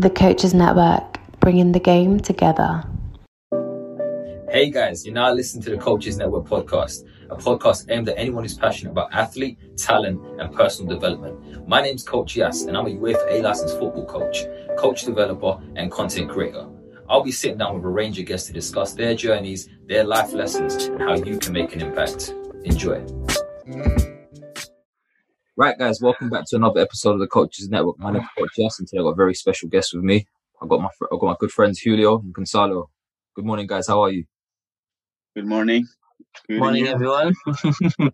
The Coaches Network, bringing the game together. Hey guys, you're now listening to the Coaches Network podcast, a podcast aimed at anyone who's passionate about athlete, talent, and personal development. My name's Coach Yas, and I'm a UEFA A licensed football coach, coach developer, and content creator. I'll be sitting down with a range of guests to discuss their journeys, their life lessons, and how you can make an impact. Enjoy. Right, guys, welcome back to another episode of the Coaches Network. My name is Coach Yas, and today I've got a very special guest with me. I've got my I've got my good friends Julio and Goncalo. Good morning, guys. How are you? Good morning. Good morning, everyone.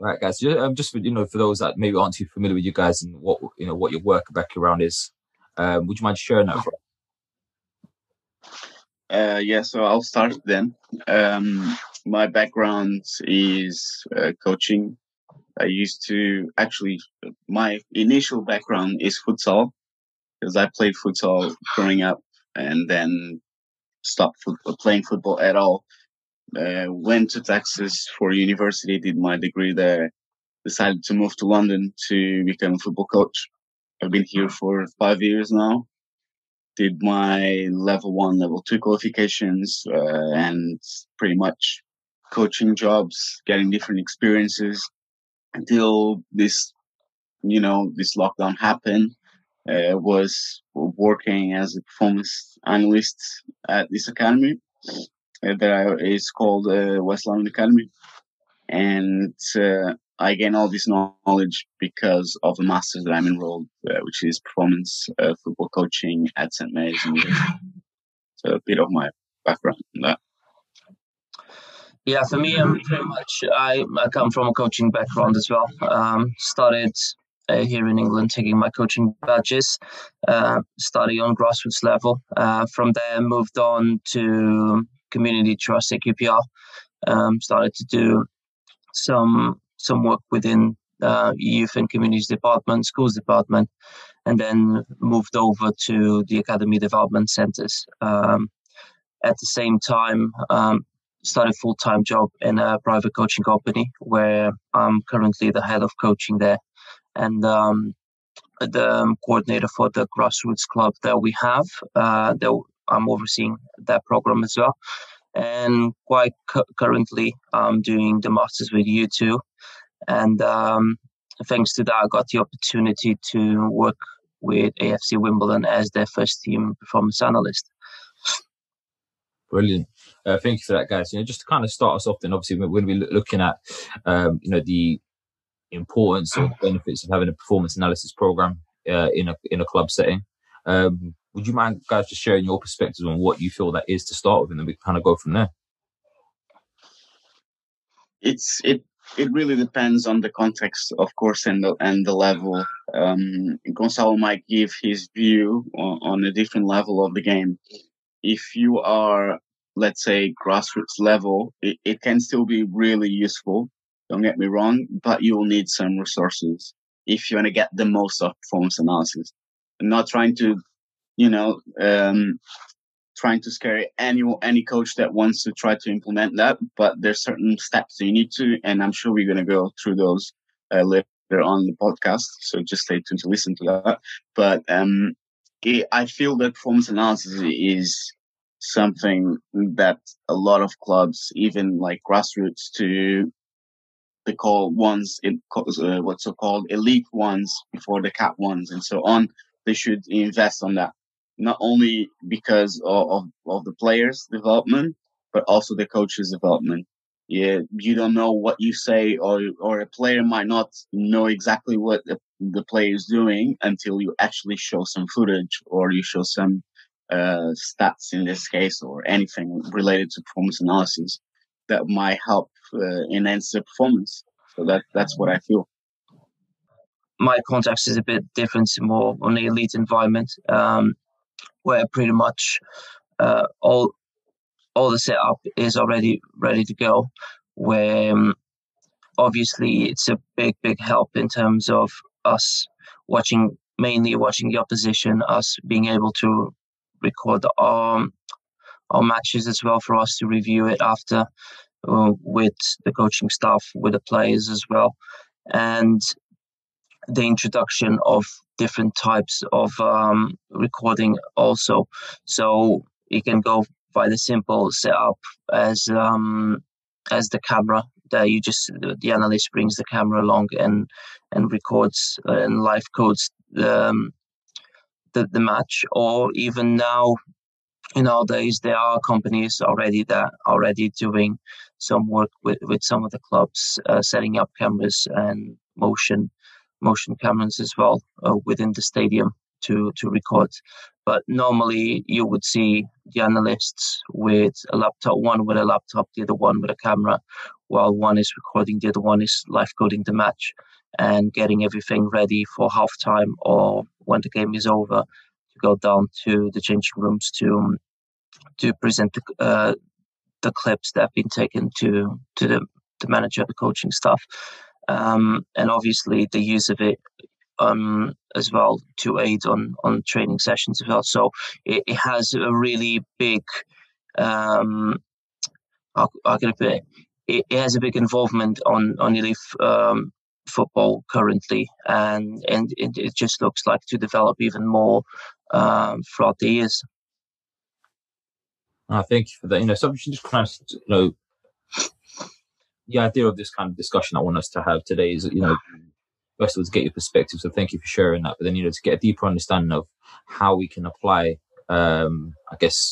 right, guys. Just, um, just for, you know, for those that maybe aren't too familiar with you guys and what you know what your work background is, um, would you mind sharing that? For uh, yeah, so I'll start then. Um, my background is uh, coaching I used to actually, my initial background is futsal because I played futsal growing up and then stopped football, playing football at all. Uh, went to Texas for university, did my degree there, decided to move to London to become a football coach. I've been here for five years now. Did my level one, level two qualifications, uh, and pretty much coaching jobs, getting different experiences until this, you know, this lockdown happened. Uh, was working as a performance analyst at this academy uh, that is called uh, West London Academy, and uh, I gain all this knowledge because of the masters that I'm enrolled, uh, which is performance uh, football coaching at St Mary's. so a bit of my background on that. Yeah, for me, I'm pretty much I, I come from a coaching background as well. Um, started uh, here in England taking my coaching badges, uh, study on grassroots level. Uh, from there, moved on to community trust QPR. Um, started to do some some work within uh, youth and communities department, schools department, and then moved over to the academy development centers. Um, at the same time, um, started full time job in a private coaching company where I'm currently the head of coaching there, and um, the coordinator for the grassroots club that we have. Uh, that I'm overseeing that program as well, and quite cu- currently I'm doing the masters with U2, and um, thanks to that I got the opportunity to work with AFC Wimbledon as their first team performance analyst. Brilliant. Uh, thank you for that, guys. You know, just to kind of start us off, then obviously we're going to be looking at, um, you know, the importance or benefits of having a performance analysis program uh, in a in a club setting. Um, would you mind, guys, just sharing your perspectives on what you feel that is to start with, and then we kind of go from there? It's it it really depends on the context, of course, and the and the level. Um, Goncalo might give his view on, on a different level of the game if you are, let's say, grassroots level, it, it can still be really useful. Don't get me wrong, but you will need some resources if you want to get the most of performance analysis. I'm not trying to, you know, um, trying to scare any any coach that wants to try to implement that. But there's certain steps you need to, and I'm sure we're going to go through those uh, later on the podcast. So just stay tuned to listen to that. But um, it, I feel that performance analysis is something that a lot of clubs, even like grassroots to the call ones in uh, what's so called elite ones before the cat ones and so on. They should invest on that, not only because of, of, of the players' development, but also the coaches' development yeah, you don't know what you say, or or a player might not know exactly what the, the player is doing until you actually show some footage or you show some uh, stats in this case or anything related to performance analysis that might help uh, enhance the performance. So that that's what I feel. My context is a bit different, more on the elite environment, um, where pretty much uh, all all the setup is already ready to go. Where um, obviously it's a big, big help in terms of us watching, mainly watching the opposition, us being able to record our our matches as well for us to review it after uh, with the coaching staff, with the players as well, and the introduction of different types of um, recording also. So you can go by the simple setup as um, as the camera that you just the analyst brings the camera along and and records uh, and live codes um, the the match or even now nowadays there are companies already that already doing some work with, with some of the clubs uh, setting up cameras and motion motion cameras as well uh, within the stadium to to record. But normally you would see the analysts with a laptop one with a laptop the other one with a camera while one is recording the other one is live coding the match and getting everything ready for halftime or when the game is over to go down to the changing rooms to to present the, uh, the clips that have been taken to to the, the manager, the coaching staff, um, and obviously the use of it um, as well to aid on on training sessions as well. So it, it has a really big. Um, how, can I put it? it? Has a big involvement on on elite um, football currently, and and it, it, just looks like to develop even more um, throughout the years. I thank you for that. You know, so we should just kind of, you know, the idea of this kind of discussion I want us to have today is, you know, first of all, to get your perspective. So thank you for sharing that. But then, you know, to get a deeper understanding of how we can apply, um, I guess,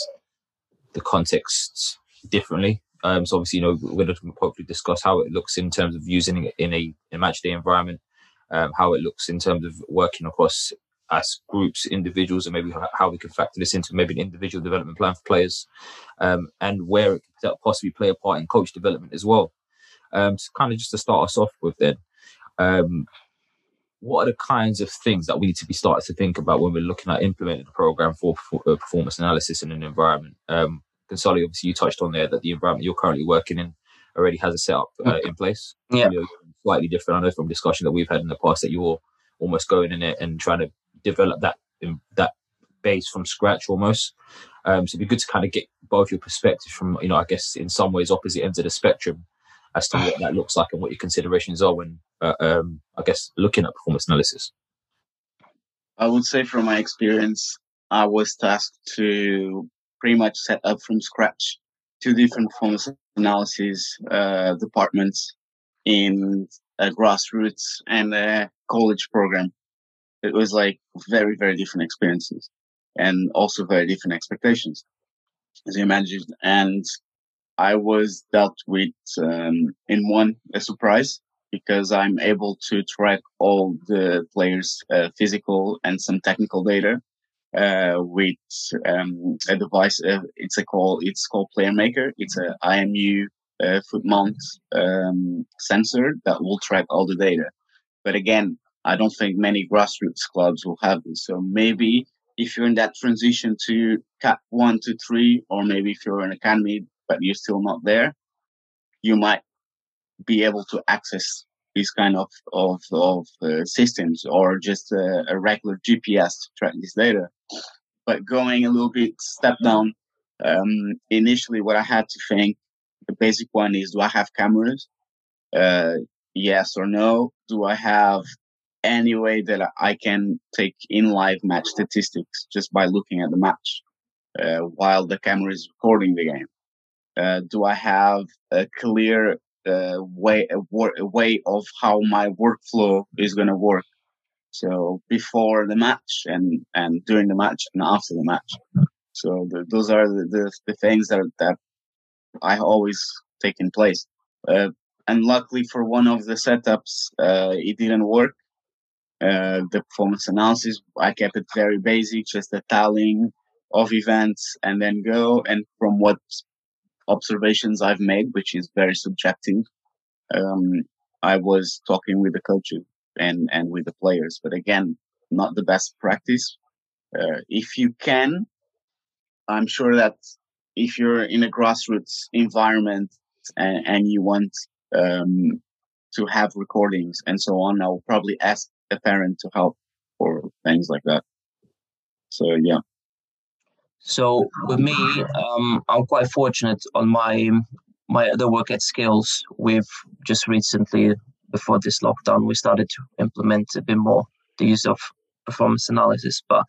the contexts differently. Um, so obviously, you know, we're going to hopefully discuss how it looks in terms of using it in a, in a match day environment, um, how it looks in terms of working across as groups, individuals, and maybe how we can factor this into maybe an individual development plan for players, um, and where it could possibly play a part in coach development as well. Um, so kind of just to start us off with, then, um, what are the kinds of things that we need to be starting to think about when we're looking at implementing a program for uh, performance analysis in an environment? Um, Goncalo, obviously, you touched on there that the environment you're currently working in already has a setup uh, in place. Yeah, you know, slightly different. I know from discussion that we've had in the past that you're almost going in it and trying to develop that that base from scratch almost. Um, so it'd be good to kind of get both your perspectives from, you know, I guess in some ways opposite ends of the spectrum as to what that looks like and what your considerations are when, uh, um, I guess, looking at performance analysis. I would say from my experience, I was tasked to pretty much set up from scratch. Two different performance analysis uh, departments in a grassroots and a college program. It was like very, very different experiences and also very different expectations, as you imagine. And I was dealt with um, in one a surprise because I'm able to track all the players' uh, physical and some technical data uh, with um, a device. Uh, it's a call. It's called PlayerMaker. It's a IMU uh, foot mount um, sensor that will track all the data. But again, I don't think many grassroots clubs will have this. So maybe if you're in that transition to cat one to three, or maybe if you're an academy but you're still not there, you might be able to access these kind of of, of uh, systems or just a, a, regular GPS to track this data. But going a little bit step down, um, initially what I had to think, the basic one is, do I have cameras? Uh, yes or no? Do I have any way that I can take in live match statistics just by looking at the match uh, while the camera is recording the game? Uh, do I have a clear way a, wor- way of how my workflow is going to work? So before the match and and during the match and after the match. So the, those are the, the, the things that that I always take in place. Uh, and luckily for one of the setups, uh, it didn't work uh, the performance analysis. I kept it very basic, just the tallying of events and then go. And from what observations I've made, which is very subjective, um, I was talking with the coaches and, and with the players. But again, not the best practice. Uh, if you can, I'm sure that if you're in a grassroots environment and, and you want um, to have recordings and so on, I'll probably ask a parent to help or things like that. So yeah. So with me, um, I'm quite fortunate on my my other work at Skills. We've just recently before this lockdown, we started to implement a bit more the use of performance analysis. But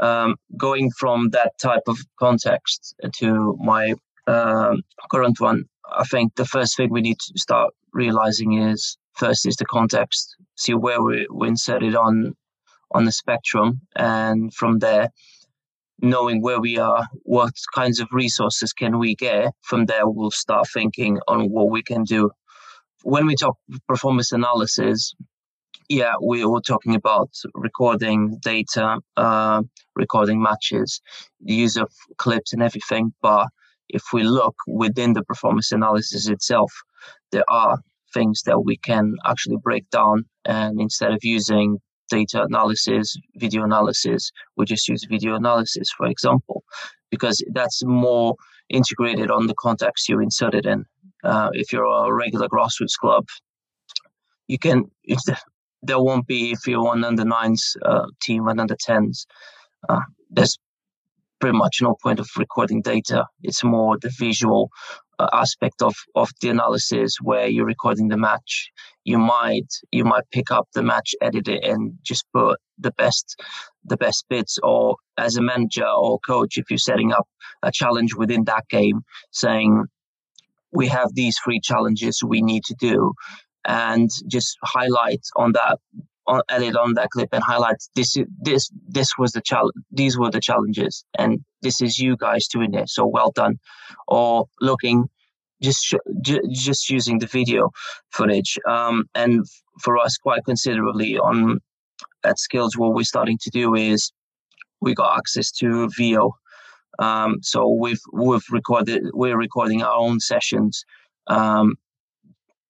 um, going from that type of context to my um, current one, I think the first thing we need to start realizing is first is the context, see where we, we inserted on on the spectrum, and from there, knowing where we are, what kinds of resources can we get. From there, we'll start thinking on what we can do. When we talk performance analysis, yeah, we were talking about recording data, uh, recording matches, use of clips and everything. But if we look within the performance analysis itself, there are things that we can actually break down. And instead of using data analysis, video analysis, we just use video analysis, for example, because that's more integrated on the context you insert it in. Uh, if you're a regular grassroots club, you can there won't be if you're on under nines uh, team and under tens. Uh, there's pretty much no point of recording data. It's more the visual Uh, aspect of, of the analysis where you're recording the match. You might you might pick up the match, edit it, and just put the best the best bits. Or as a manager or coach, if you're setting up a challenge within that game, saying we have these three challenges we need to do and just highlight on that on, edit on that clip and highlight this this this was the challenge these were the challenges and this is you guys doing it. So well done. Or looking just just using the video footage um, and for us quite considerably on at skills what we're starting to do is we got access to Veo um, so we've we've recorded we're recording our own sessions um,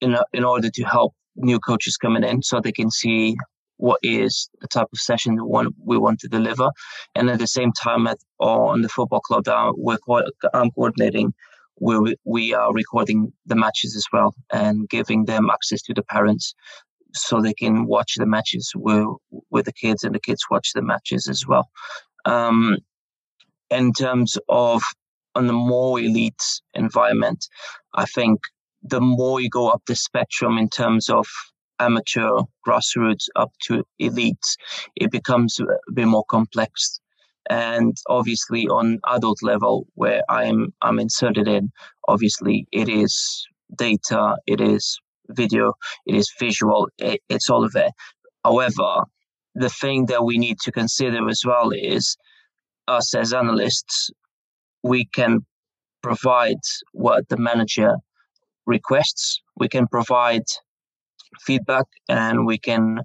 in, in order to help new coaches coming in so they can see what is the type of session we want, we want to deliver. And at the same time, at on the football club that we're I'm coordinating, we we are recording the matches as well and giving them access to the parents so they can watch the matches with with the kids and the kids watch the matches as well. Um, in terms of on the more elite environment, I think the more you go up the spectrum in terms of amateur, grassroots, up to elites, it becomes a bit more complex. And obviously, on adult level, where I'm I'm inserted in, obviously it is data, it is video, it is visual, it, it's all of it. However, the thing that we need to consider as well is us as analysts, we can provide what the manager requests, we can provide feedback, and we can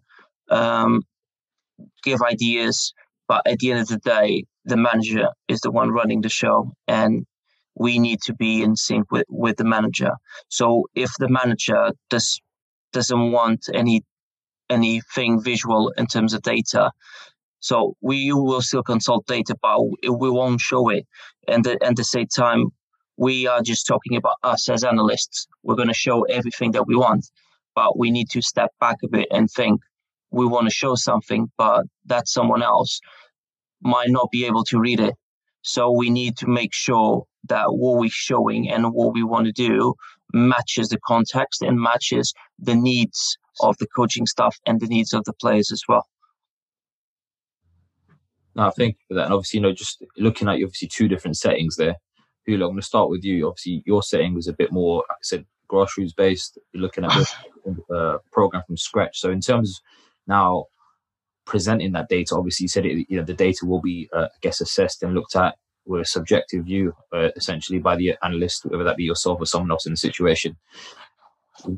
um, give ideas. But at the end of the day, the manager is the one running the show, and we need to be in sync with, with the manager. So if the manager does doesn't want any anything visual in terms of data, so we will still consult data, but we won't show it. And at the same time, we are just talking about us as analysts. We're going to show everything that we want, but we need to step back a bit and think we want to show something, but that someone else might not be able to read it. So we need to make sure that what we're showing and what we want to do matches the context and matches the needs of the coaching staff and the needs of the players as well. No, thank you for that. And obviously, you know, just looking at obviously two different settings there. Hula, I'm going to start with you. Obviously, your setting was a bit more, like I said, grassroots based. You're looking at the uh, program from scratch. So, in terms of now presenting that data, obviously, you said it. You know, the data will be, uh, I guess, assessed and looked at with a subjective view, uh, essentially by the analyst, whether that be yourself or someone else in the situation.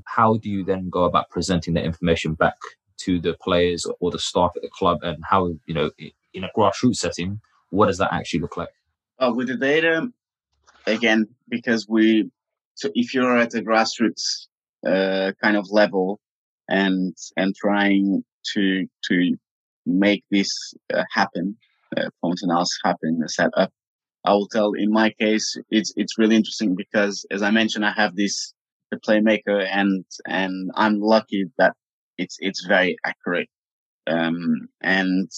How do you then go about presenting that information back to the players or the staff at the club, and how you know in a grassroots setting, what does that actually look like? Uh, with the data, again because we so if you're at a grassroots uh, kind of level and and trying to to make this uh, happen uh, point analysis happen set up i will tell in my case it's it's really interesting because as i mentioned i have this the PlayerMaker and and i'm lucky that it's it's very accurate. Um and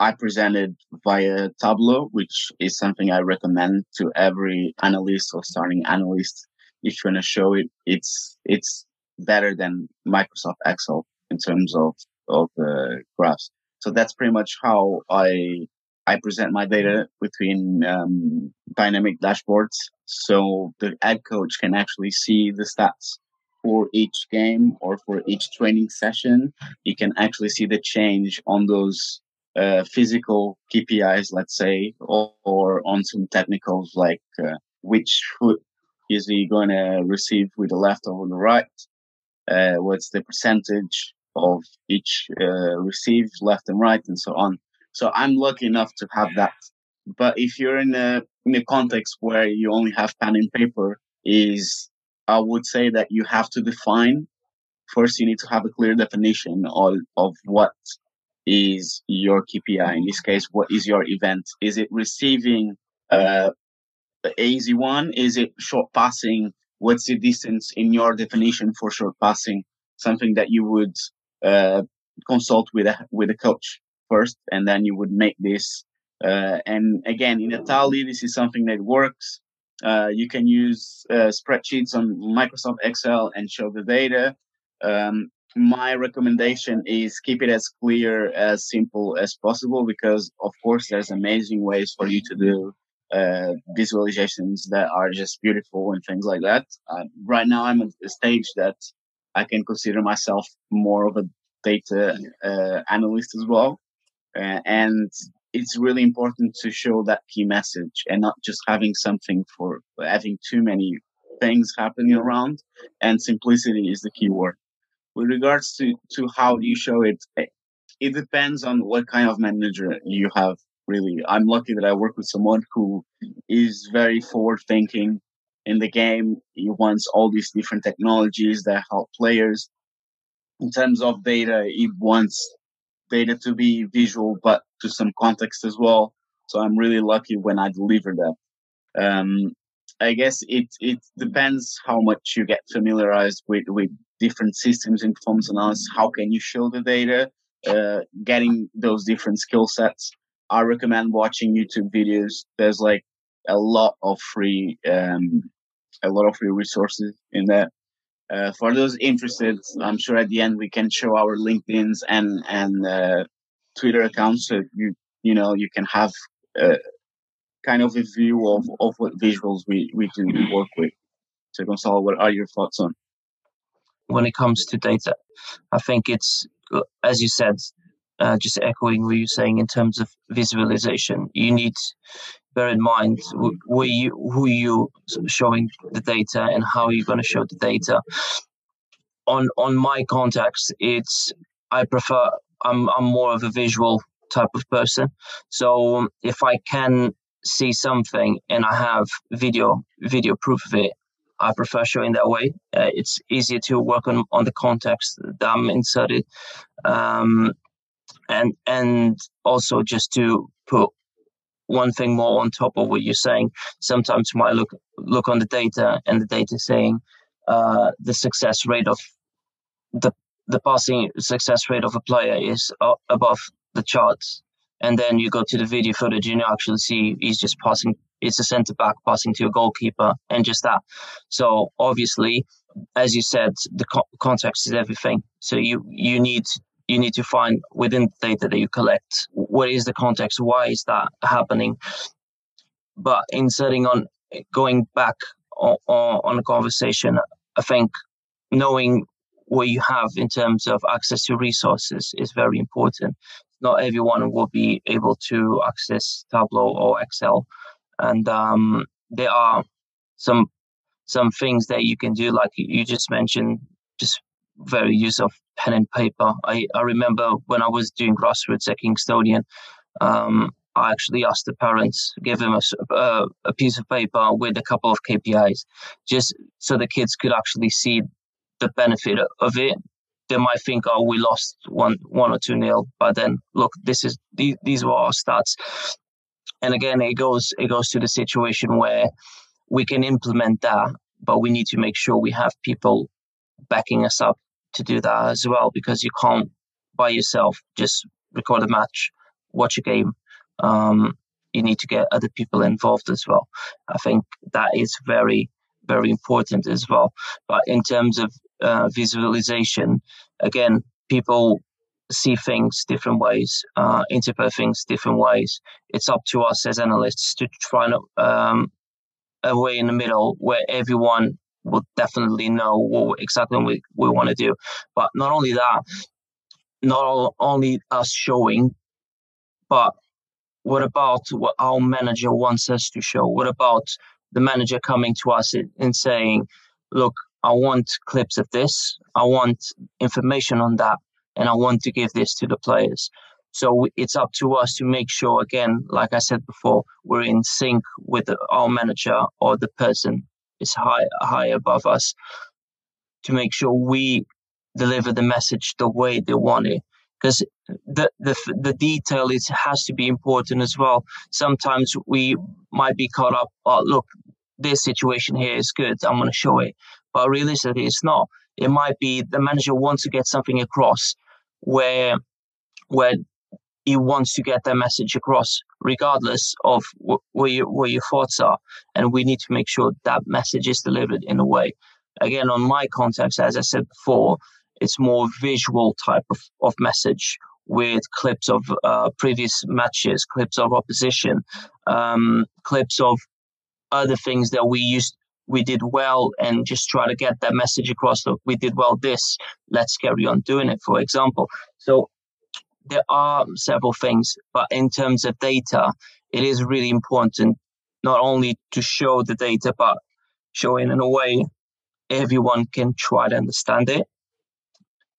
I presented via Tableau, which is something I recommend to every analyst or starting analyst. If you want to show it, it's, it's better than Microsoft Excel in terms of of the graphs. So that's pretty much how I I present my data between um, dynamic dashboards. So the ad coach can actually see the stats for each game or for each training session. You can actually see the change on those uh, physical KPIs, let's say, or, or on some technicals like uh, which foot is he going to receive with the left or the right? Uh, what's the percentage of each uh, received left and right and so on. So I'm lucky enough to have that. But if you're in a in a context where you only have pen and paper, is I would say that you have to define first. You need to have a clear definition of of what is your KPI. In this case, what is your event? Is it receiving uh, the easy one? Is it short passing? What's the distance in your definition for short passing? Something that you would uh, consult with a with a coach first, and then you would make this. Uh, and again, in Italy, this is something that works. Uh, you can use uh, spreadsheets on Microsoft Excel and show the data. Um, my recommendation is keep it as clear as simple as possible because of course there's amazing ways for you to do uh, visualizations that are just beautiful and things like that. Uh, right now i'm at a stage that i can consider myself more of a data uh, analyst as well. Uh, and it's really important to show that key message and not just having something for having too many things happening around and simplicity is the key word with regards to to how you show it eh, it depends on what kind of manager you have really. I'm lucky that i work with someone who is very forward thinking in the game. He wants all these different technologies that help players. In terms of data he wants data to be visual but to some context as well. So i'm really lucky when i deliver that. Um, I guess it it depends how much you get familiarized with with different systems in performance analysis. How can you show the data? Uh, getting those different skill sets. I recommend watching YouTube videos. There's like a lot of free um, a lot of free resources in there. Uh, for those interested, I'm sure at the end we can show our LinkedIn's and and uh, Twitter accounts, so you you know you can have uh, kind of a view of, of what visuals we, we do work with. So Goncalo, what are your thoughts on? When it comes to data, I think it's, as you said, uh, just echoing what you're saying in terms of visualization, you need bear in mind who you who you showing the data and how you're going to show the data. On on my context, it's I prefer I'm I'm more of a visual type of person. So if I can see something and I have video video proof of it, I prefer showing that way. Uh, it's easier to work on on the context that I'm inserted, um, and and also just to put one thing more on top of what you're saying. Sometimes you might look look on the data and the data saying uh, the success rate of the the passing success rate of a player is above the charts and then you go to the video footage and you actually see he's just passing it's a centre back passing to a goalkeeper and just that. So obviously as you said the co- context is everything. So you you need you need to find within the data that you collect what is the context? Why is that happening? But inserting on going back on, on a conversation i think knowing what you have in terms of access to resources is very important not everyone will be able to access Tableau or Excel, and um, there are some some things that you can do, like you just mentioned, just very use of pen and paper. I, I remember when I was doing grassroots at Kingstonian, um, I actually asked the parents, give them a, a piece of paper with a couple of KPIs, just so the kids could actually see the benefit of it they might think, oh, we lost one one or two nil, but then look, this is these, these were our stats. And again, it goes it goes to the situation where we can implement that, but we need to make sure we have people backing us up to do that as well, because you can't by yourself just record a match, watch a game. Um, you need to get other people involved as well. I think that is very very important as well. But in terms of uh, visualization, again, people see things different ways, uh, interpret things different ways. It's up to us as analysts to try and um, a way in the middle where everyone will definitely know what exactly we, we want to do. But not only that, not only us showing, but what about what our manager wants us to show? What about the manager coming to us and saying, look, I want clips of this, I want information on that, and I want to give this to the players. So it's up to us to make sure, again, like I said before, we're in sync with our manager or the person is high, high above us to make sure we deliver the message the way they want it. Because the, the the detail is has to be important as well. Sometimes we might be caught up. Oh, look, this situation here is good. I'm going to show it, but realistically, it's not. It might be the manager wants to get something across where where he wants to get that message across, regardless of wh- where, you, where your thoughts are. And we need to make sure that message is delivered in a way. Again, on my context, as I said before, it's more visual type of, of message with clips of uh, previous matches, clips of opposition, um, clips of other things that we used we did well and just try to get that message across. Look, we did well this. Let's carry on doing it, for example. So there are several things, but in terms of data, it is really important not only to show the data, but showing in a way everyone can try to understand it.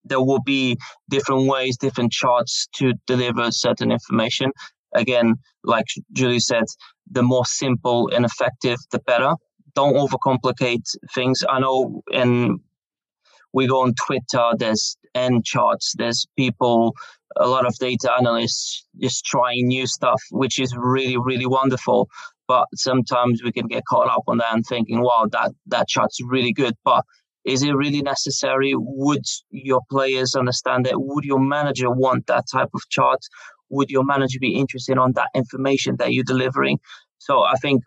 There will be different ways, different charts to deliver certain information. Again, like Julie said, the more simple and effective, the better. Don't overcomplicate things. I know and we go on Twitter, there's end charts, there's people a lot of data analysts just trying new stuff, which is really, really wonderful. But sometimes we can get caught up on that and thinking, wow, that, that chart's really good. But is it really necessary? Would your players understand it? Would your manager want that type of chart? Would your manager be interested on that information that you're delivering? So I think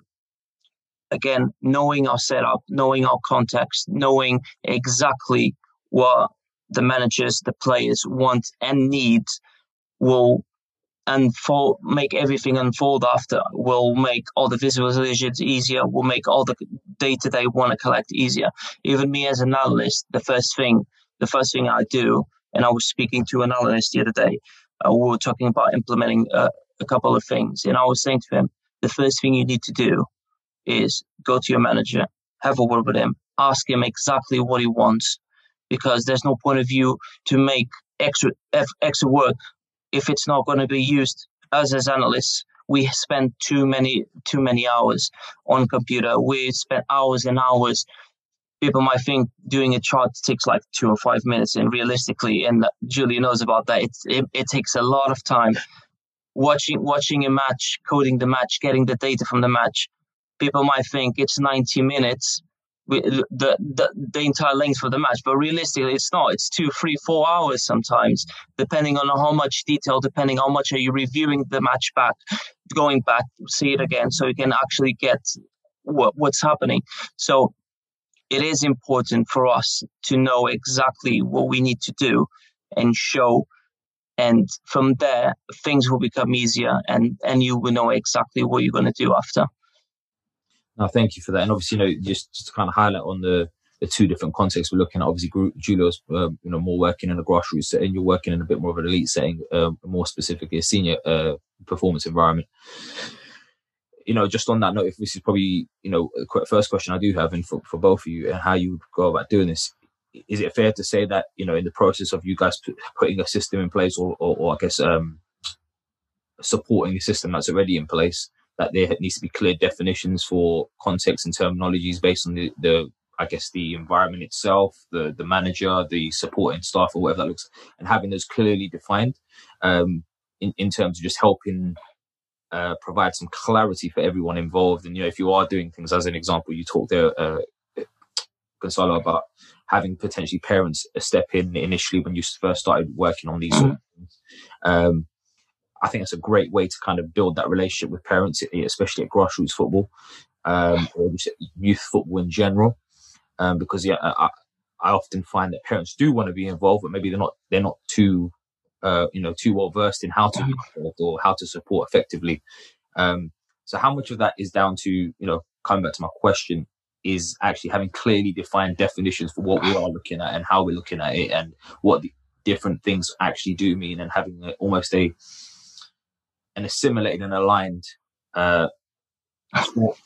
again, knowing our setup, knowing our context, knowing exactly what the managers, the players want and need will unfold, make everything unfold after, will make all the visualizations easier, will make all the data they want to collect easier. Even me as an analyst, the first thing, the first thing I do, and I was speaking to an analyst the other day, uh, we were talking about implementing uh, a couple of things, and I was saying to him, the first thing you need to do is go to your manager, have a word with him, ask him exactly what he wants, because there's no point of view to make extra extra work if it's not going to be used. Us as analysts, we spend too many too many hours on computer. We spend hours and hours. People might think doing a chart takes like two or five minutes, and realistically, and Julie knows about that. It, it takes a lot of time. Watching watching a match, coding the match, getting the data from the match. People might think it's 90 minutes, the, the the entire length of the match. But realistically, it's not. It's two, three, four hours sometimes, depending on how much detail, depending how much are you reviewing the match back, going back, see it again, so you can actually get what what's happening. So it is important for us to know exactly what we need to do and show. And from there, things will become easier, and and you will know exactly what you're going to do after. No, thank you for that. And obviously, you know, just, just to kind of highlight on the, the two different contexts we're looking at. Obviously, Julio's, um, you know, more working in a grassroots setting. You're working in a bit more of an elite setting, um, more specifically a senior uh, performance environment. You know, just on that note, if this is probably, you know, first question I do have, and for, for both of you, and how you would go about doing this, is it fair to say that, you know, in the process of you guys putting a system in place or, or, or I guess, um, supporting a system that's already in place, that there needs to be clear definitions for context and terminologies based on the, the I guess the environment itself, the the manager, the supporting staff, or whatever that looks, and having those clearly defined um, in in terms of just helping uh, provide some clarity for everyone involved. And you know, if you are doing things, as an example, you talked there, uh, Goncalo, about having potentially parents step in initially when you first started working on these. Mm-hmm. Um, I think it's a great way to kind of build that relationship with parents, especially at grassroots football um, or youth football in general. Um, because yeah, I, I often find that parents do want to be involved, but maybe they're not they're not too uh, you know too well versed in how to be mm-hmm. involved or how to support effectively. Um, so how much of that is down to you know coming back to my question is actually having clearly defined definitions for what we are looking at and how we're looking at it and what the different things actually do mean and having a, almost a an assimilated and aligned uh,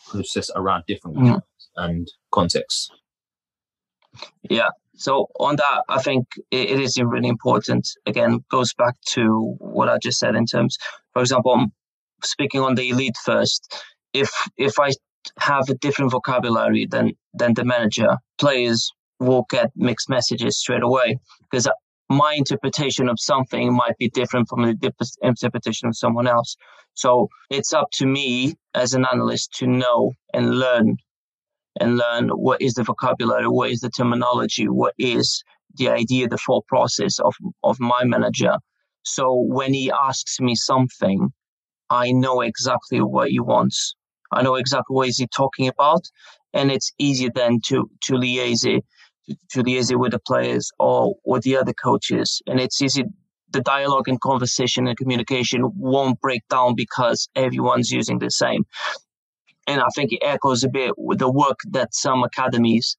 process around different mm. and contexts. Yeah. So on that, I think it, it is really important. Again, goes back to what I just said in terms, for example, speaking on the elite first. If if I have a different vocabulary than than the manager, players will get mixed messages straight away because my interpretation of something might be different from the interpretation of someone else. So it's up to me as an analyst to know and learn and learn what is the vocabulary, what is the terminology, what is the idea, the thought process of, of my manager. So when he asks me something, I know exactly what he wants. I know exactly what is he talking about. And it's easier then to, to liaise it, to, to easy with the players or with the other coaches. And it's easy the dialogue and conversation and communication won't break down because everyone's using the same and I think it echoes a bit with the work that some academies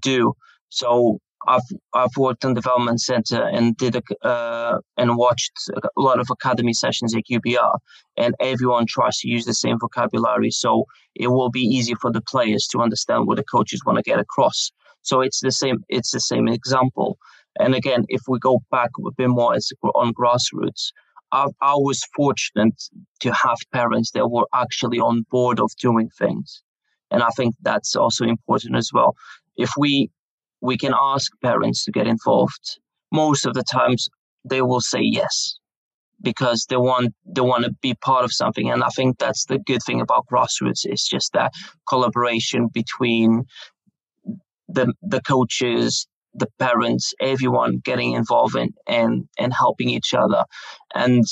do. So I've I've worked in development center and did a, uh, and watched a lot of academy sessions at QPR, and everyone tries to use the same vocabulary, so it will be easy for the players to understand what the coaches want to get across. So it's the same it's the same example. And again, if we go back a bit more on grassroots, I, I was fortunate to have parents that were actually on board of doing things. And I think that's also important as well. If we we can ask parents to get involved, most of the times they will say yes because they want they want to be part of something. And I think that's the good thing about grassroots is just that collaboration between the the coaches, the parents, everyone getting involved in and and helping each other. And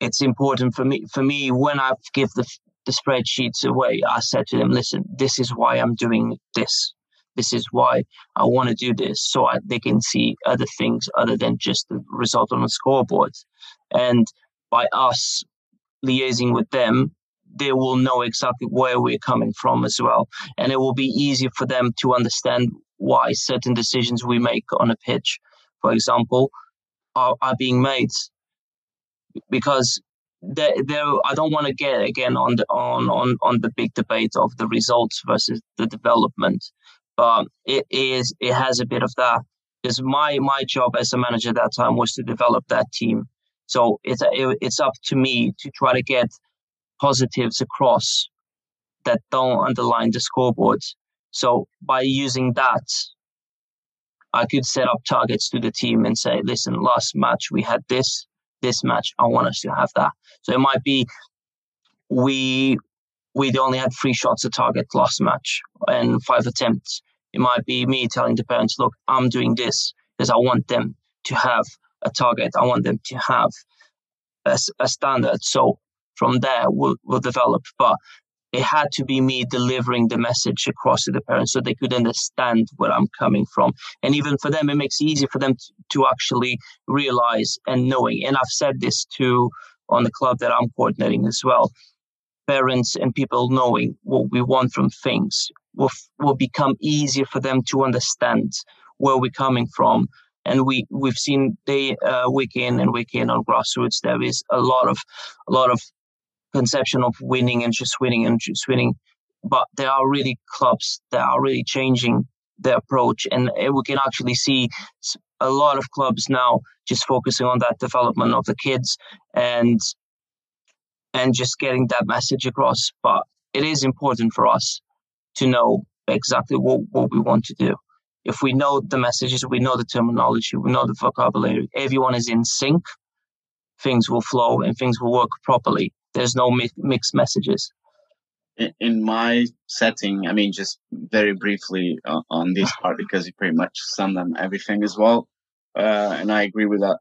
it's important for me for me when I give the the spreadsheets away, I said to them, listen, this is why I'm doing this. This is why I want to do this, so I, they can see other things other than just the result on the scoreboard. And by us liaising with them, they will know exactly where we're coming from as well. And it will be easier for them to understand why certain decisions we make on a pitch, for example, are, are being made. Because I don't want to get again on the on, on on the big debate of the results versus the development, but it is it has a bit of that. Because my my job as a manager at that time was to develop that team, so it's it, it's up to me to try to get positives across that don't underline the scoreboard so by using that, I could set up targets to the team and say, listen, last match we had this, this match, I want us to have that. So it might be we we only had three shots at target last match and five attempts. It might be me telling the parents, look, I'm doing this because I want them to have a target. I want them to have a, a standard. So from there, we'll, we'll develop. But it had to be me delivering the message across to the parents so they could understand where I'm coming from. And even for them, it makes it easy for them to, to actually realize and knowing. And I've said this too on the club that I'm coordinating as well. Parents and people knowing what we want from things will, will become easier for them to understand where we're coming from. And we, we've seen day, uh, week in and week in on grassroots, there is a lot of, a lot of conception of winning and just winning and just winning. But there are really clubs that are really changing their approach, and we can actually see a lot of clubs now just focusing on that development of the kids and and just getting that message across. But it is important for us to know exactly what, what we want to do. If we know the messages, we know the terminology, we know the vocabulary, everyone is in sync, things will flow and things will work properly there's no mi- mixed messages in my setting, I mean, just very briefly uh, on this part because you pretty much sum them everything as well, uh, and I agree with that.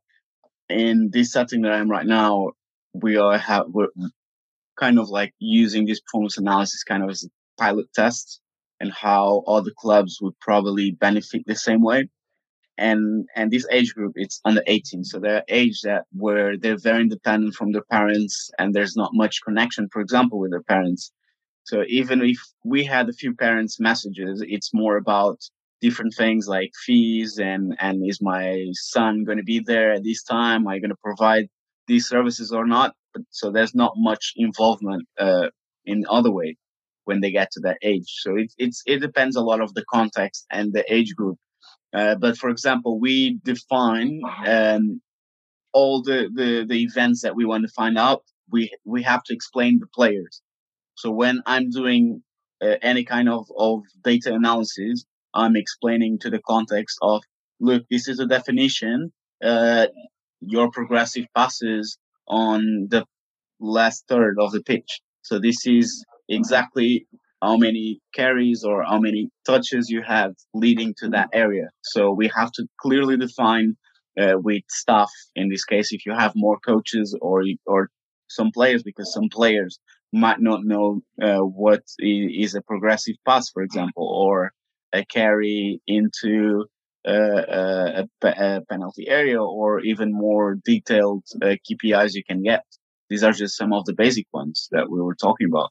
In this setting that I am right now, we are have we're kind of like using this performance analysis kind of as a pilot test and how other clubs would probably benefit the same way. And and this age group, it's under 18, so they're age that where they're very independent from their parents, and there's not much connection, for example, with their parents. So even if we had a few parents' messages, it's more about different things like fees and and is my son going to be there at this time? Are you going to provide these services or not? But, so there's not much involvement uh, in other way when they get to that age. So it, it's it depends a lot of the context and the age group. Uh, but for example, we define um, all the, the the events that we want to find out. We we have to explain the players. So when I'm doing uh, any kind of, of data analysis, I'm explaining to the context of, look, this is a definition. Uh, your progressive passes on the last third of the pitch. So this is exactly how many carries or how many touches you have leading to that area. So we have to clearly define uh, with staff in this case if you have more coaches or or some players because some players might not know uh, what is a progressive pass, for example, or a carry into uh, a, a, penalty area, or even more detailed uh, KPIs you can get. These are just some of the basic ones that we were talking about.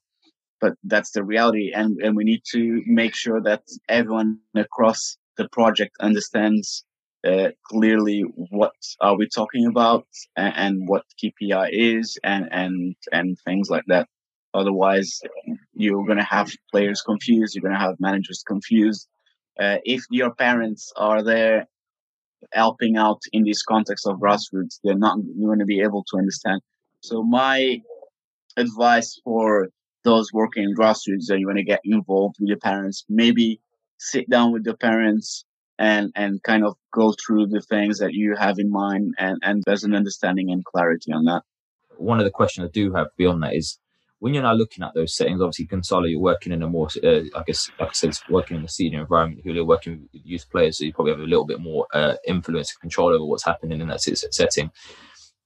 But that's the reality, and, and we need to make sure that everyone across the project understands uh, clearly what are we talking about and, and, what KPI is and, and, and things like that. Otherwise, you're going to have players confused. You're going to have managers confused. Uh, if your parents are there helping out in this context of grassroots, they're not going to be able to understand. So my advice for those working in grassroots that you want to get involved with your parents, maybe sit down with the parents and and kind of go through the things that you have in mind and and there's an understanding and clarity on that. One of the questions I do have beyond that is when you're now looking at those settings, obviously Goncalo, you're working in a more, uh, I guess, like I said, working in a senior environment. You're working with youth players, so you probably have a little bit more uh, influence and control over what's happening in that setting.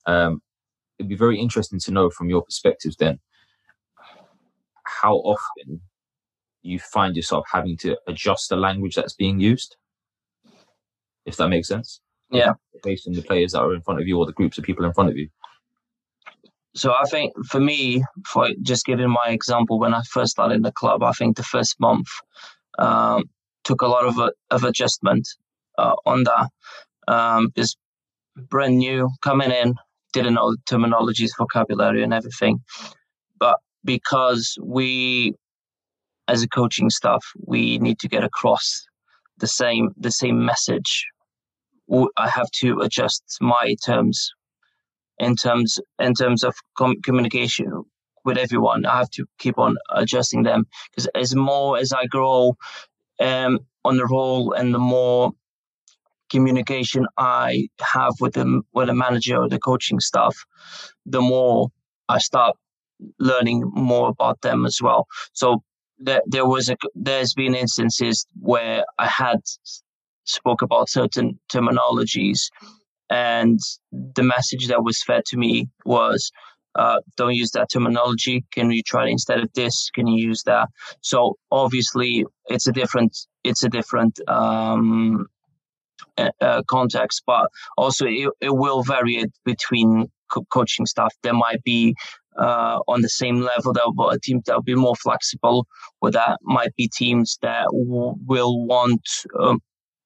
Um, it'd be very interesting to know from your perspectives then how often you find yourself having to adjust the language that's being used, if that makes sense. Yeah. Based on the players that are in front of you or the groups of people in front of you so I think for me, for just giving my example, when I first started in the club, I think the first month um, took a lot of of adjustment uh, on that. Um, is brand new coming in, didn't know the terminologies, vocabulary, and everything. But because we, as a coaching staff, we need to get across the same the same message. I have to adjust my terms in terms in terms of com- communication with everyone. I have to keep on adjusting them because as more as I grow um, on the role and the more communication I have with the with the manager or the coaching staff, the more I start learning more about them as well. So there, there was a there's been instances where I had spoke about certain terminologies and the message that was fed to me was, uh, don't use that terminology. Can you try instead of this? Can you use that? So obviously, it's a different, it's a different um, uh, context, but also it, it will vary between co- coaching staff. There might be uh, on the same level. There'll be a team that'll be more flexible with that. Might be teams that w- will want um,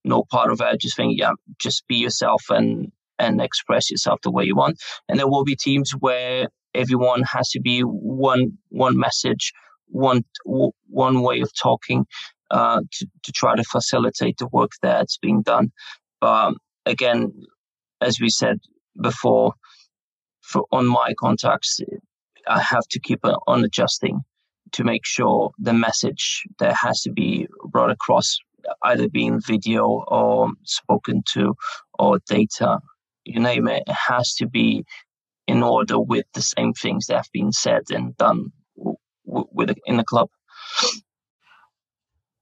no part of it. Just think, yeah, just be yourself and and express yourself the way you want. And there will be teams where everyone has to be one one message, one one way of talking uh, to to try to facilitate the work that's being done. But again, as we said before, for on my contacts, I have to keep on adjusting to make sure the message that has to be brought across either being video or spoken to or data you name it, it has to be in order with the same things that have been said and done w- with in the club.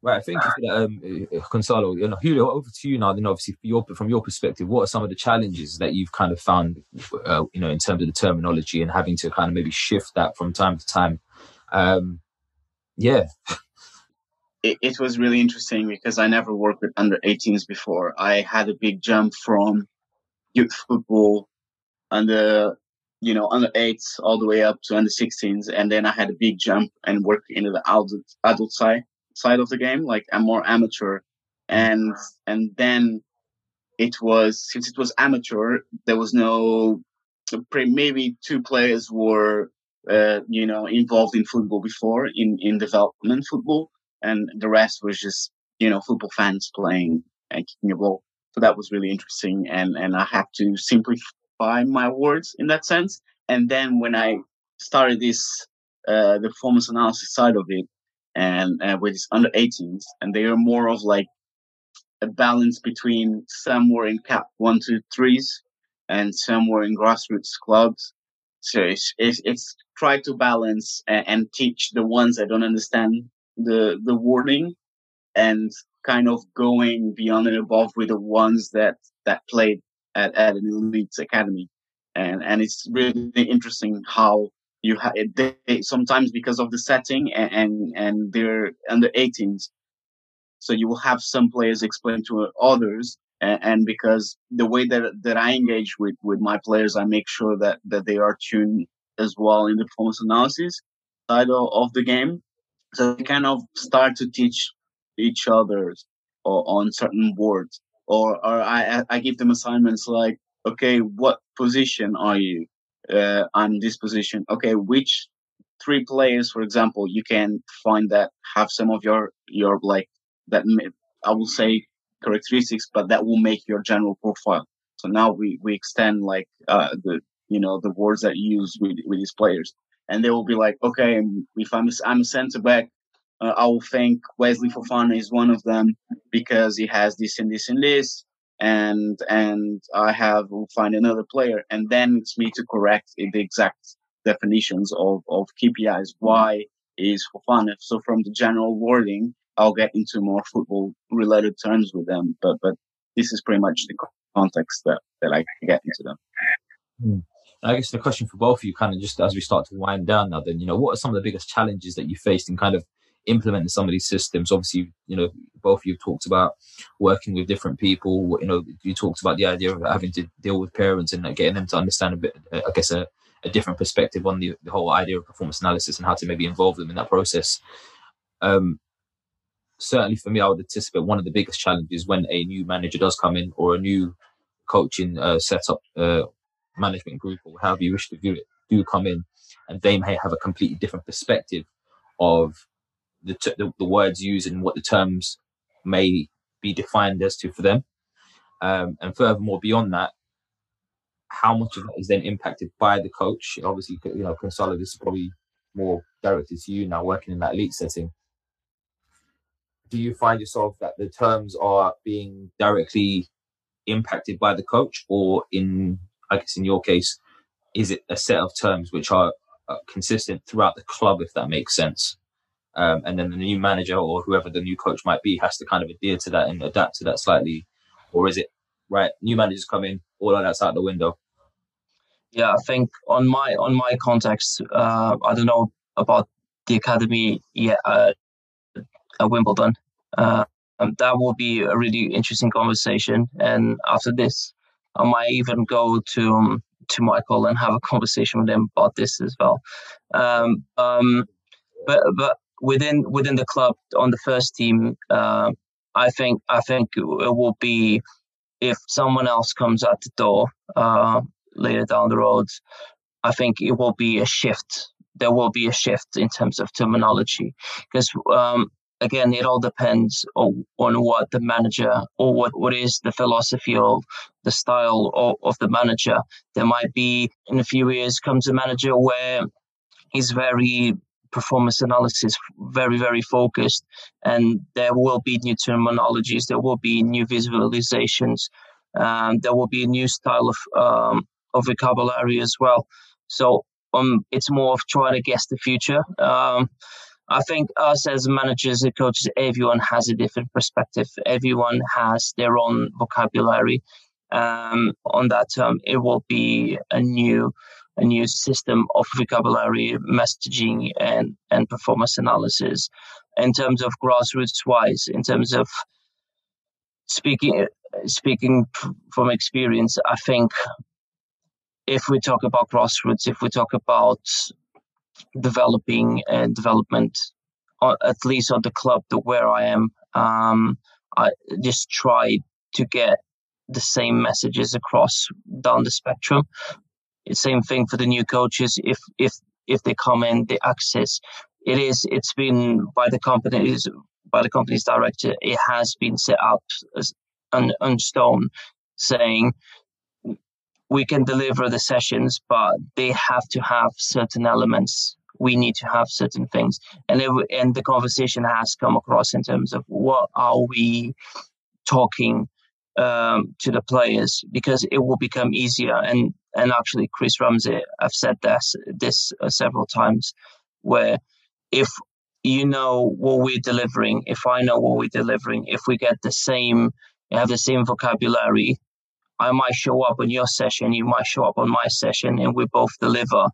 Right, thank you for that, um, uh, Goncalo. You know, Julio, over to you now. Then, obviously, your, from your perspective, what are some of the challenges that you've kind of found, uh, you know, in terms of the terminology and having to kind of maybe shift that from time to time? Um, yeah. it, it was really interesting because I never worked with under 18s before. I had a big jump from youth football under you know under eights all the way up to under 16s and then i had a big jump and worked into the adult adult side side of the game like i'm more amateur. And and then it was since it was amateur there was no maybe two players were uh, you know involved in football before in in development football. And the rest was just you know football fans playing and kicking a ball. So that was really interesting. And and i had to simplify my words in that sense. And then when i started this uh, the performance analysis side of it and uh, with these under 18s and they are more of like a balance between somewhere in cat one two threes and somewhere in grassroots clubs. So it's, it's, it's try to balance and, and teach the ones that don't understand the the wording and kind of going beyond and above with the ones that that played at, at an elite academy. And and it's really interesting how you have sometimes because of the setting and, and and they're under 18s so you will have some players explain to others and, and, because the way that that i engage with with my players i make sure that that they are tuned as well in the performance analysis side of, of the game. So they kind of start to teach each other on certain words or or I, I give them assignments like okay what position are you uh, I'm this position. Okay which three players for example you can find that have some of your your like that I will say characteristics but that will make your general profile. So now we we extend like uh, the you know the words that you use with with these players. And they will be like okay if I'm I'm a center back uh, I will think Wesley Fofana is one of them because he has this and this and this, and and I have will find another player, and then it's me to correct the exact definitions of of KPIs. Why is Fofana? So from the general wording, I'll get into more football related terms with them, but but this is pretty much the context that that I get into them. Hmm. I guess the question for both of you, kind of just as we start to wind down now, then you know, what are some of the biggest challenges that you faced in kind of implementing some of these systems. Obviously, you know, both of you talked about working with different people. You know, you talked about the idea of having to deal with parents and getting them to understand a bit, I guess, a, a different perspective on the, the whole idea of performance analysis and how to maybe involve them in that process. Um, certainly for me, I would anticipate one of the biggest challenges when a new manager does come in or a new coaching uh, setup, uh, management group, or however you wish to view it, do come in, and they may have a completely different perspective of the, t- the, the words used and what the terms may be defined as to for them. Um, and furthermore, beyond that, how much of that is then impacted by the coach? Obviously, you know, Goncalo, this is probably more directed to you now, working in that elite setting. Do you find yourself that the terms are being directly impacted by the coach, or in, I guess, in your case, is it a set of terms which are uh, consistent throughout the club, if that makes sense? Um, and then the new manager or whoever the new coach might be has to kind of adhere to that and adapt to that slightly, or is it right? New managers come in, all of that's out the window. Yeah, I think on my on my context, uh, I don't know about the academy yet uh, at Wimbledon. Uh, um, that will be a really interesting conversation, and after this, I might even go to um, to Michael and have a conversation with him about this as well. Um, um, but but within within the club on the first team, uh, I think I think it will be if someone else comes at the door uh, later down the road. I think it will be a shift. There will be a shift in terms of terminology because um, again, it all depends on, on what the manager or what, what is the philosophy of the style of, of the manager. There might be in a few years comes a manager where he's very performance analysis very, very focused. And there will be new terminologies, there will be new visualizations, um, there will be a new style of, um, of vocabulary as well. So um, it's more of trying to guess the future. Um, I think us as managers and coaches, everyone has a different perspective. Everyone has their own vocabulary. Um, on that term, it will be a new a new system of vocabulary, messaging, and, and performance analysis. in terms of grassroots wise, in terms of speaking speaking from experience, I think if we talk about grassroots, if we talk about developing and development, uh, at least on the club the where I am, um, I just try to get the same messages across down the spectrum. Same thing for the new coaches. If if if they come in, the access it is it's been by the companies by the company's director. It has been set up as on, on stone, saying we can deliver the sessions, but they have to have certain elements. We need to have certain things, and it, and the conversation has come across in terms of what are we talking um, to the players because it will become easier. And and actually, Chris Ramsey, I've said this this uh, several times, where if you know what we're delivering, if I know what we're delivering, if we get the same, have the same vocabulary, I might show up on your session, you might show up on my session, and we both deliver.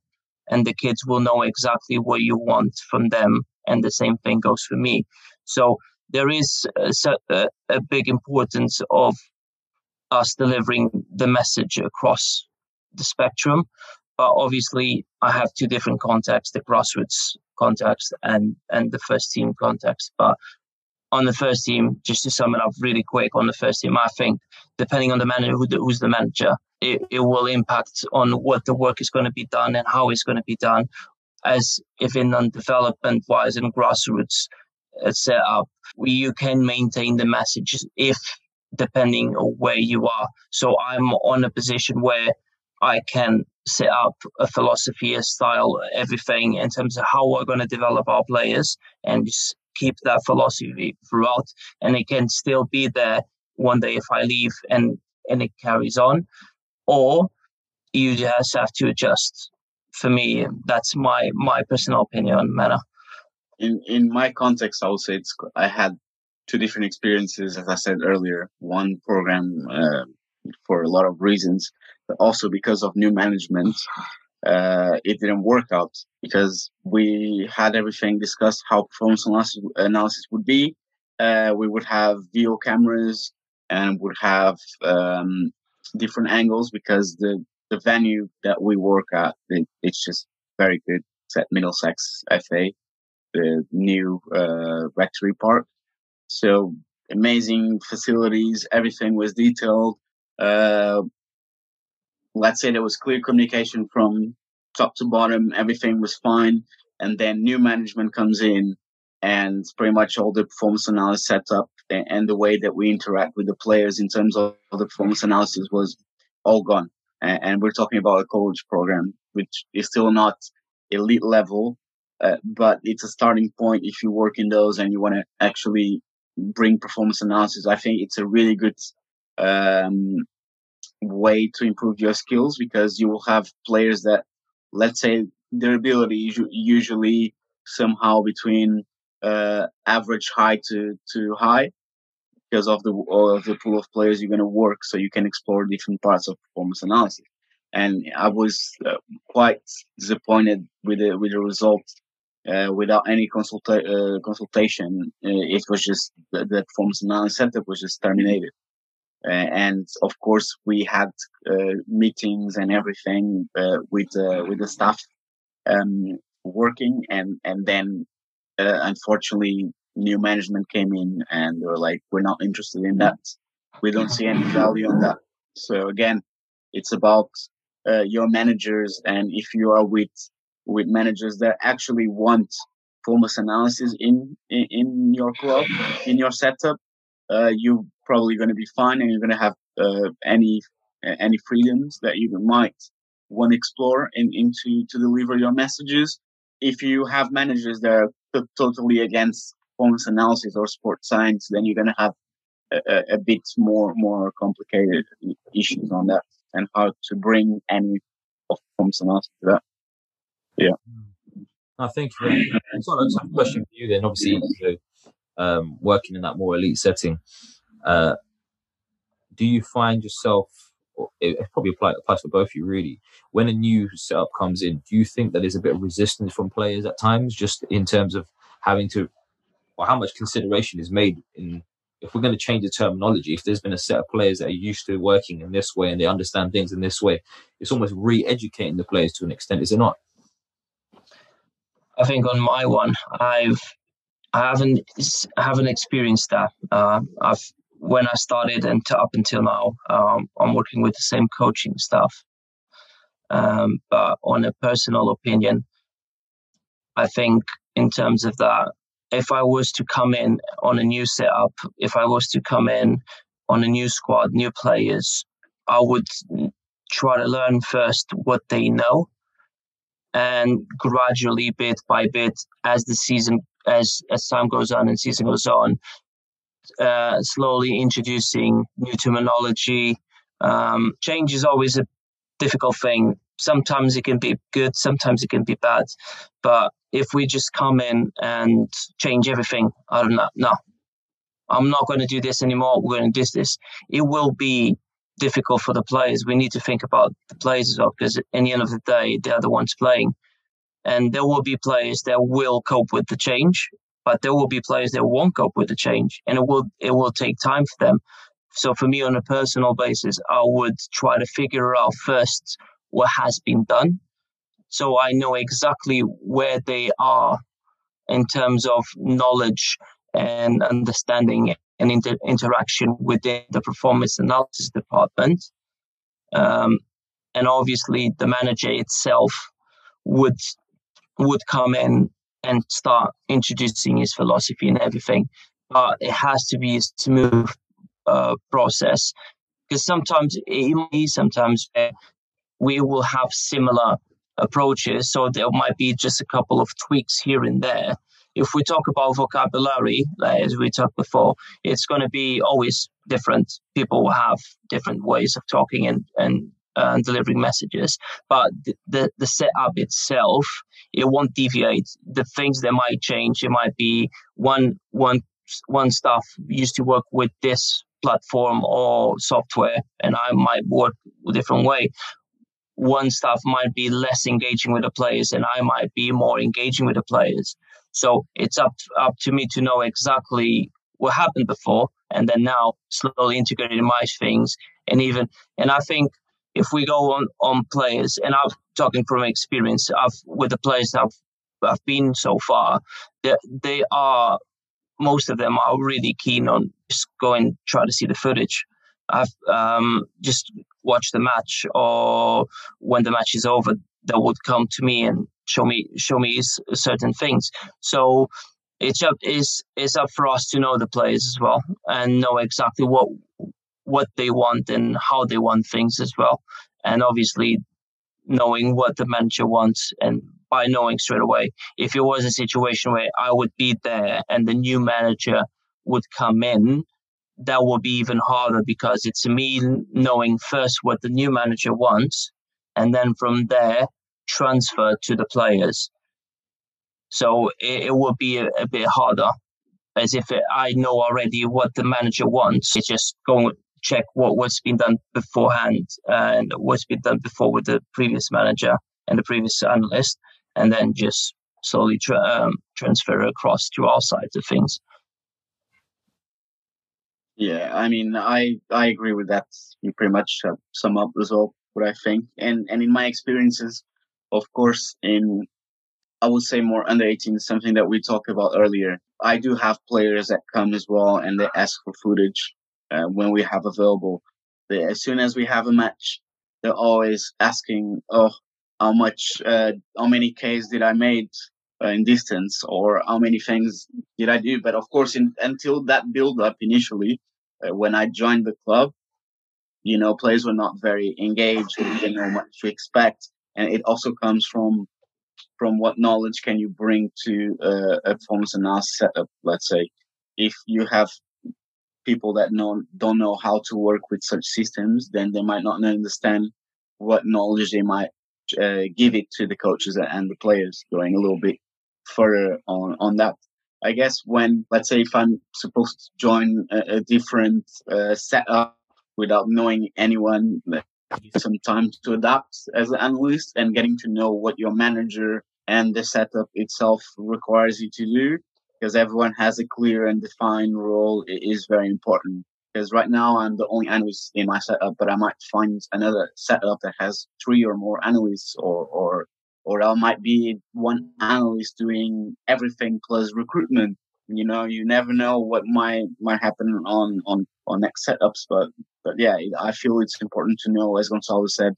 And the kids will know exactly what you want from them. And the same thing goes for me. So there is a, a big importance of us delivering the message across the spectrum. But obviously, I have two different contexts: the grassroots context and and the first team context. But on the first team, just to sum it up really quick, on the first team, I think depending on the manager, who who's the manager, it, it will impact on what the work is going to be done and how it's going to be done. As if in development wise and grassroots uh, set up, you can maintain the message if depending on where you are. So I'm on a position where I can set up a philosophy, a style, everything in terms of how we're going to develop our players and just keep that philosophy throughout. And it can still be there one day if I leave and, and it carries on. Or you just have to adjust. For me, that's my my personal opinion on matter. In in my context, I would say it's I had two different experiences, as I said earlier. One program uh, for a lot of reasons, but also because of new management, uh, it didn't work out because we had everything discussed how performance analysis, analysis would be. Uh, we would have Veo cameras and would have um, different angles because the the venue that we work at it, it's just very good. It's at Middlesex FA, the new uh, rectory park. So amazing facilities. Everything was detailed. Uh, let's say there was clear communication from top to bottom. Everything was fine. And then new management comes in and pretty much all the performance analysis set up and the way that we interact with the players in terms of the performance analysis was all gone. And we're talking about a college program, which is still not elite level, uh, but it's a starting point if you work in those and you want to actually bring performance analysis. I think it's a really good um, way to improve your skills because you will have players that, let's say, their ability is usually somehow between uh, average high to, to high because of the of the pool of players you're going to work, so you can explore different parts of performance analysis. And I was uh, quite disappointed with the with the results uh, without any consulta- uh, consultation. Uh, it was just the, performance analysis setup was just terminated. Uh, and of course, we had uh, meetings and everything uh, with with the staff um, working, and and then unfortunately, new management came in and they were like, "We're not interested in that. We don't see any value on that." So again, it's about your managers, and if you are with with managers that actually want performance analysis in, in, in your club, in your setup, uh, you're probably going to be fine and you're going to have uh, any any freedoms that you might want to explore in, into to deliver your messages. If you have managers that are t- totally against performance analysis or sports science, then you're going to have a, a, bit more more complicated issues on that and how to bring any of performance analysis to that. Yeah. I think it's not a question for you then. Obviously, um, working in that more elite setting, uh, do you find yourself? It probably applies, applies for both of you really. When a new setup comes in, do you think that there's a bit of resistance from players at times, just in terms of having to or how much consideration is made in if we're going to change the terminology, if there's been a set of players that are used to working in this way and they understand things in this way, it's almost re-educating the players to an extent, is it not? I think on my one, I've I haven't haven't experienced that. Uh, I've when I started and up until now, um, I'm working with the same coaching staff. Um, but on a personal opinion, I think in terms of that, if I was to come in on a new setup, if I was to come in on a new squad, new players, I would try to learn first what they know and gradually bit by bit as the season as as time goes on and season goes on uh, slowly introducing new terminology. Um, change is always a difficult thing. Sometimes it can be good sometimes it can be bad but if we just come in and change everything i don't know no. I'm not going to do this anymore we're going to do this. It will be difficult for the players. We need to think about the players as well because at the end of the day, they're the ones playing. And there will be players that will cope with the change, but there will be players that won't cope with the change, and it will it will take time for them. So for me, on a personal basis, I would try to figure out first what has been done, so I know exactly where they are in terms of knowledge and understanding and inter- interaction within the performance analysis department. Um, and obviously, the manager itself would would come in and start introducing his philosophy and everything. But it has to be a smooth uh, process because sometimes sometimes we will have similar approaches, so there might be just a couple of tweaks here and there if we talk about vocabulary, as we talked before, it's going to be always different. People will have different ways of talking and and, uh, delivering messages, but the, the the setup itself it won't deviate. The things that might change, it might be one one one staff used to work with this platform or software, and I might work a different way one staff might be less engaging with the players and I might be more engaging with the players. So it's up up to me to know exactly what happened before, and then now slowly integrating my things. And even and I think if we go on on players, and I'm talking from experience, I've with the players I've I've been so far, they they are most of them are really keen on just going try to see the footage. I've um, just watched the match, or when the match is over, they would come to me and show me show me certain things. So it's up is it's up for us to know the players as well and know exactly what what they want and how they want things as well. And obviously knowing what the manager wants and by knowing straight away if it was a situation where I would be there and the new manager would come in that would be even harder because it's me knowing first what the new manager wants and then from there transfer to the players. So it, it would be a, a, bit harder, as if it, I know already what the manager wants. It's just go check what was been done beforehand and what's been done before with the previous manager and the previous analyst, and then just slowly tra- um, transfer across to our sides of things. Yeah, I mean, I I agree with that. You pretty much sum up as well what I think, and and in my experiences, of course, in I would say more under 18, something that we talked about earlier. I do have players that come as well and they ask for footage uh, when we have available. They, as soon as we have a match, they're always asking, "Oh, how much, uh, how many Ks did I made uh, in distance, or how many things did I do?" But of course, in, until that build up initially, uh, when I joined the club, you know, players were not very engaged. They didn't know what to expect and it also comes from from what knowledge can you bring to a performance analysis setup. Let's say if you have people that know don't know how to work with such systems, then they might not understand what knowledge they might uh, give it to the coaches and the players. Going a little bit further on on that. I guess when let's say if I'm supposed to join a, a different uh, setup without knowing anyone some time to adapt as an analyst and getting to know what your manager and the setup itself requires you to do. because everyone has a clear and defined role is very important. Because right now I'm the only analyst in my setup, but I might find another setup that has three or more analysts, or or or I might be one analyst doing everything plus recruitment. You know, you never know what might might happen on on on next setups, but but yeah, I feel it's important to know, as Goncalo said,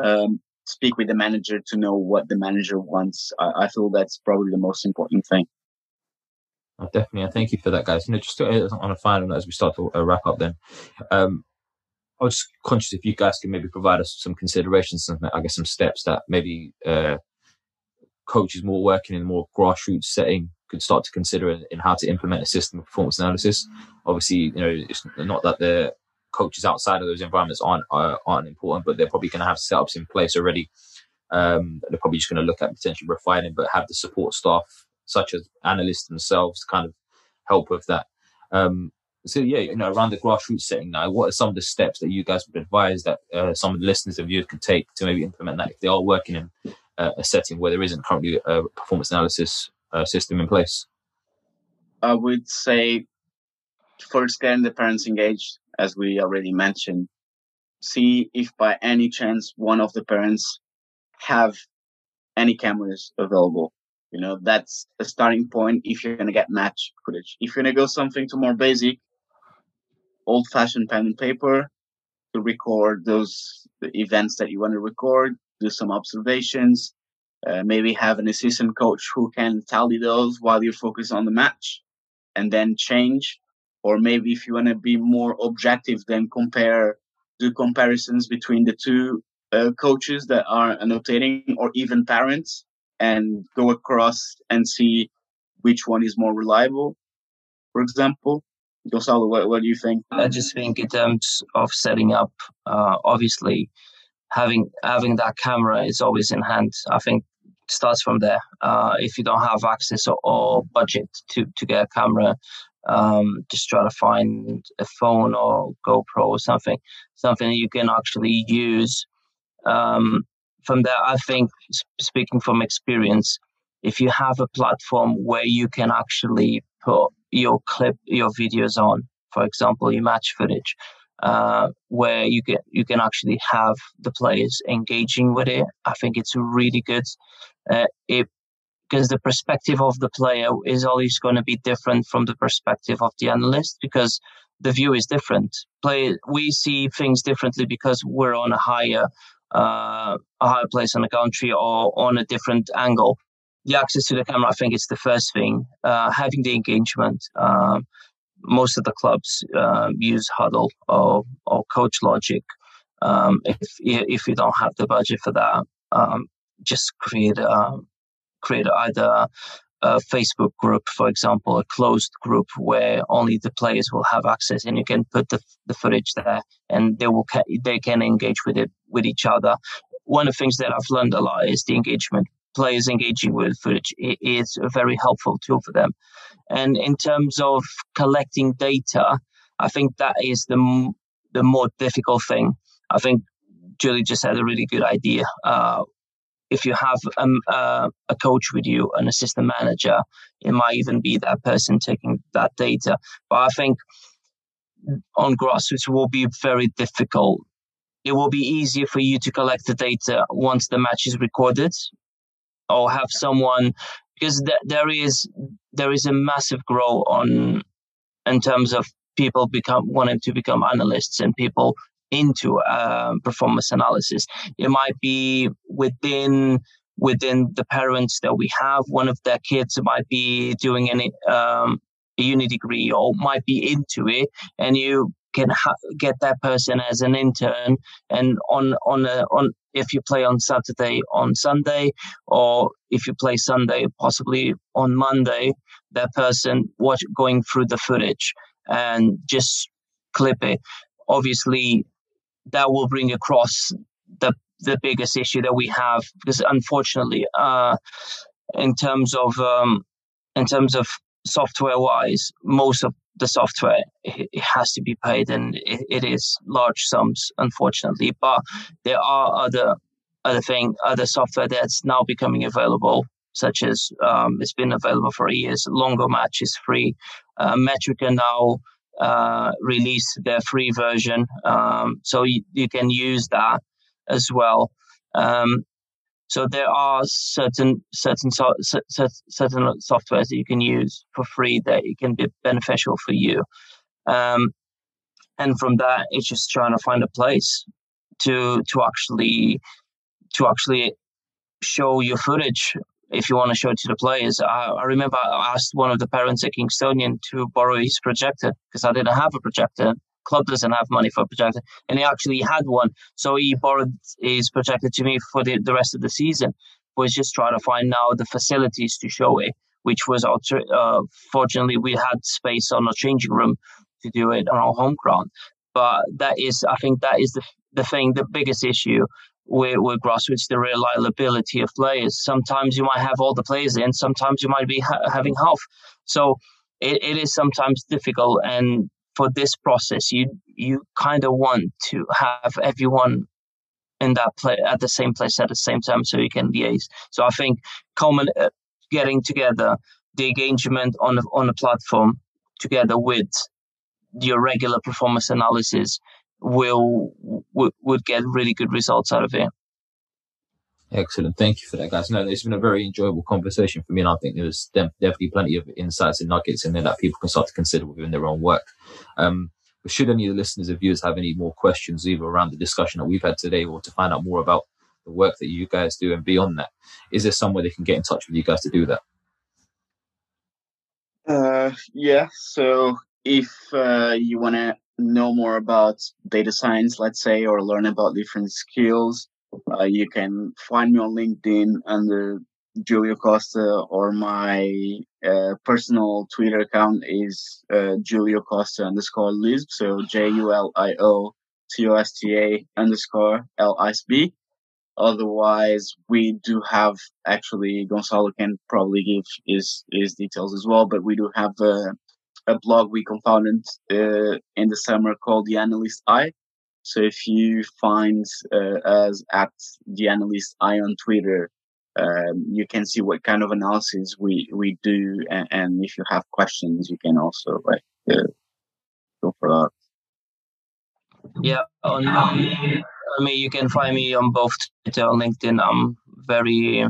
um, speak with the manager to know what the manager wants. I, I feel that's probably the most important thing. Oh, definitely, thank you for that, guys. You know, just uh, on a final note as we start to uh, wrap up, then um, I was just conscious if you guys can maybe provide us some considerations, some I guess some steps that maybe uh, coaches more working in a more grassroots setting could start to consider in, how to implement a system of performance analysis. Obviously, you know, it's not that the coaches outside of those environments aren't aren't important, but they're probably going to have setups in place already. Um, they're probably just going to look at potentially refining, but have the support staff such as analysts themselves to kind of help with that. Um, so yeah, you know, around the grassroots setting now, what are some of the steps that you guys would advise that uh, some of the listeners of you could take to maybe implement that if they are working in uh, a setting where there isn't currently a performance analysis uh, system in place? I would say first getting the parents engaged, as we already mentioned. See if by any chance one of the parents have any cameras available. You know, that's a starting point if you're going to get match footage. If you're going to go something to more basic, old fashioned pen and paper to record those events that you want to record, do some observations, uh, maybe have an assistant coach who can tally those while you're focused on the match and then change. Or maybe if you want to be more objective, then compare, do comparisons between the two uh, coaches that are annotating or even parents and go across and see which one is more reliable, for example. Goncalo, what, what do you think? I just think in terms of setting up, uh, obviously having having that camera is always in hand. I think starts from there. Uh, if you don't have access or, or, budget to, to get a camera, um, just try to find a phone or GoPro or something, something you can actually use um, from there, I think, speaking from experience, if you have a platform where you can actually put your clip, your videos on, for example, your match footage, uh, where you get you can actually have the players engaging with it. I think it's really good. Uh, it because the perspective of the player is always going to be different from the perspective of the analyst because the view is different. Play we see things differently because we're on a higher uh, a higher place on the country or on a different angle. The access to the camera, I think, is the first thing. Uh, having the engagement. Um, most of the clubs uh, use Hudl or, or Coach Logic. Um, if if you don't have the budget for that, um, just create a, create either a Facebook group, for example, a closed group where only the players will have access, and you can put the, the footage there, and they will they can engage with it with each other. One of the things that I've learned a lot is the engagement. Players engaging with footage is a very helpful tool for them. And in terms of collecting data, I think that is the the more difficult thing. I think Julie just had a really good idea. Uh, if you have um, uh, a coach with you, an assistant manager, it might even be that person taking that data. But I think on grassroots it will be very difficult. It will be easier for you to collect the data once the match is recorded, or have someone because th- there is there is a massive growth on in terms of people become wanting to become analysts and people into um, performance analysis. It might be within within the parents that we have. One of their kids might be doing any um, a uni degree or might be into it, and you can ha- get that person as an intern. And on on a, on if you play on Saturday, on Sunday, or if you play Sunday, possibly on Monday, that person watch going through the footage and just clip it. Obviously, that will bring across the the biggest issue that we have because unfortunately uh, in terms of um, in terms of software wise most of the software it, has to be paid and it, it is large sums unfortunately but there are other other thing other software that's now becoming available such as um, it's been available for years. Longo Match is free. Uh, Metrica now uh, released their free version, um, so you, you, can use that as well. Um, so there are certain certain certain softwares that you can use for free that it can be beneficial for you. Um, and from that, it's just trying to find a place to to actually to actually show your footage if you want to show it to the players. I, I remember I asked one of the parents at Kingstonian to borrow his projector because I didn't have a projector. Club doesn't have money for a projector, and he actually had one, so he borrowed his projector to me for the, the rest of the season. Was just trying to find now the facilities to show it, which was uh, fortunately we had space on a changing room to do it on our home ground. But that is, I think, that is the the thing, the biggest issue with, with grassroots, the reliability of players. Sometimes you might have all the players in, sometimes you might be ha- having half. So it, it is sometimes difficult. And for this process, you you kind of want to have everyone in that play at the same place at the same time, so you can liaise. So I think common uh, getting together, the engagement on the, on the platform together with your regular performance analysis will would get really good results out of it. Excellent. Thank you for that, guys. No, it's been a very enjoyable conversation for me, and I think there's definitely plenty of insights and nuggets in there that people can start to consider within their own work. Um, but should any of the listeners or viewers have any more questions, either around the discussion that we've had today or to find out more about the work that you guys do and beyond that, is there somewhere they can get in touch with you guys to do that? Uh, yeah. So if uh, you want to know more about data science, let's say, or learn about different skills, uh, you can find me on LinkedIn under Julio Costa, or my uh, personal Twitter account is uh, Julio Costa underscore Lisb. So J U L I O T O S T A underscore L I S B. Otherwise, we do have actually Goncalo can probably give his his details as well, but we do have a, a blog we co-founded uh, in the summer called The Analyst Eye. So if you find uh, us at The Analyst Eye on Twitter, um, you can see what kind of analysis we we do, and, and if you have questions, you can also like uh, go for that. Yeah, on me, on me, you can find me on both Twitter and LinkedIn. I'm very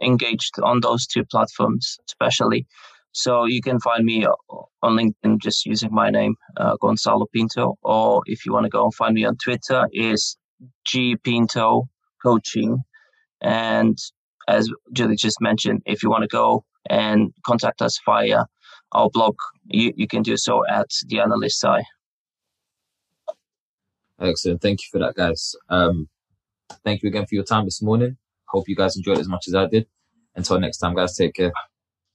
engaged on those two platforms, especially. So you can find me on LinkedIn just using my name, uh, Goncalo Pinto, or if you want to go and find me on Twitter, is G Pinto Coaching, and as Julie just mentioned, if you want to go and contact us via our blog, you, you can do so at the analyst eye. Excellent. Thank you for that, guys. Um, thank you again for your time this morning. Hope you guys enjoyed as much as I did. Until next time, guys, take care.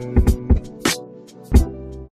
Thank you.